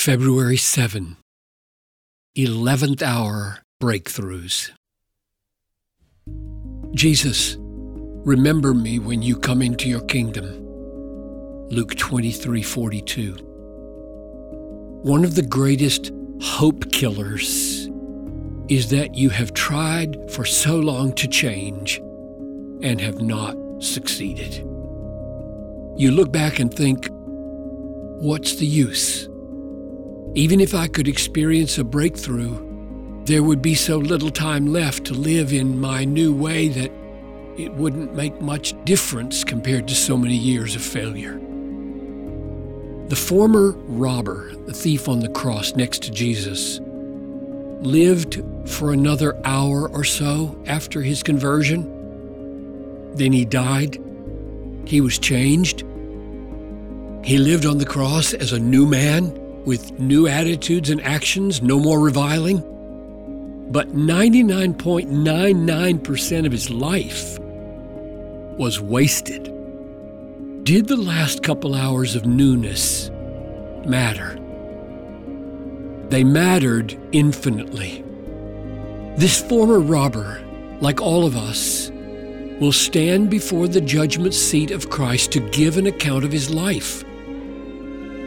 February 7, 11th hour breakthroughs. Jesus, remember me when you come into your kingdom. Luke 23:42. One of the greatest hope killers is that you have tried for so long to change and have not succeeded. You look back and think, what's the use? Even if I could experience a breakthrough, there would be so little time left to live in my new way that it wouldn't make much difference compared to so many years of failure. The former robber, the thief on the cross next to Jesus, lived for another hour or so after his conversion. Then he died. He was changed. He lived on the cross as a new man with new attitudes and actions, no more reviling. But 99.99% of his life was wasted. Did the last couple hours of newness matter? They mattered infinitely. This former robber, like all of us, will stand before the judgment seat of Christ to give an account of his life.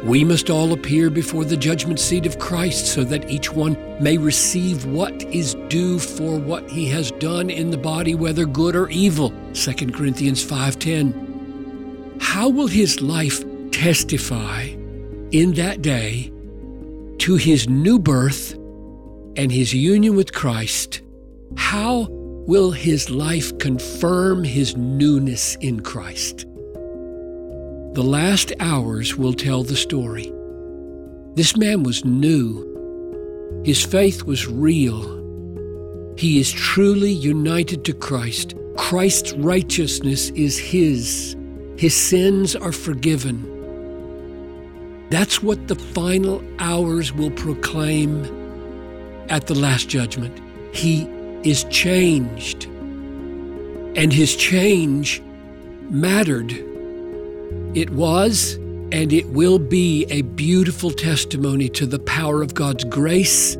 We must all appear before the judgment seat of Christ so that each one may receive what is due for what he has done in the body whether good or evil. 2 Corinthians 5:10 How will his life testify in that day to his new birth and his union with Christ? How will his life confirm his newness in Christ the last hours will tell the story. This man was new. His faith was real. He is truly united to Christ. Christ's righteousness is his. His sins are forgiven. That's what the final hours will proclaim at the last judgment. He is changed. And his change mattered it was and it will be a beautiful testimony to the power of God's grace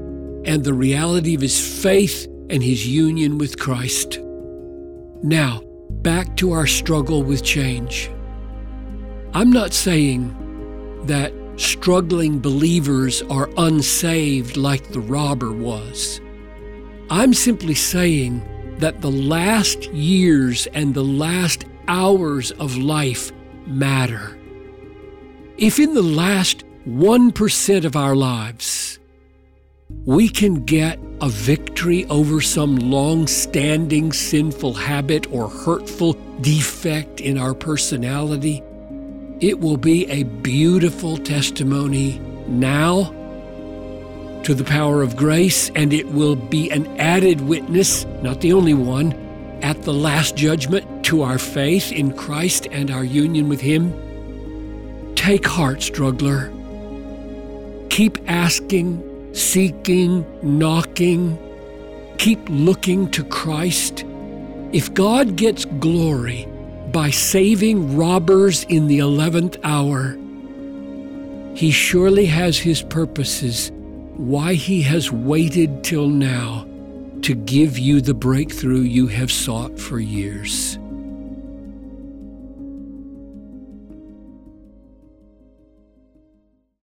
and the reality of his faith and his union with Christ. Now, back to our struggle with change. I'm not saying that struggling believers are unsaved like the robber was. I'm simply saying that the last years and the last hours of life matter. If in the last 1% of our lives we can get a victory over some long standing sinful habit or hurtful defect in our personality, it will be a beautiful testimony now to the power of grace, and it will be an added witness, not the only one, at the last judgment to our faith in Christ and our union with Him? Take heart, struggler. Keep asking, seeking, knocking. Keep looking to Christ. If God gets glory by saving robbers in the 11th hour, He surely has His purposes why He has waited till now to give you the breakthrough you have sought for years.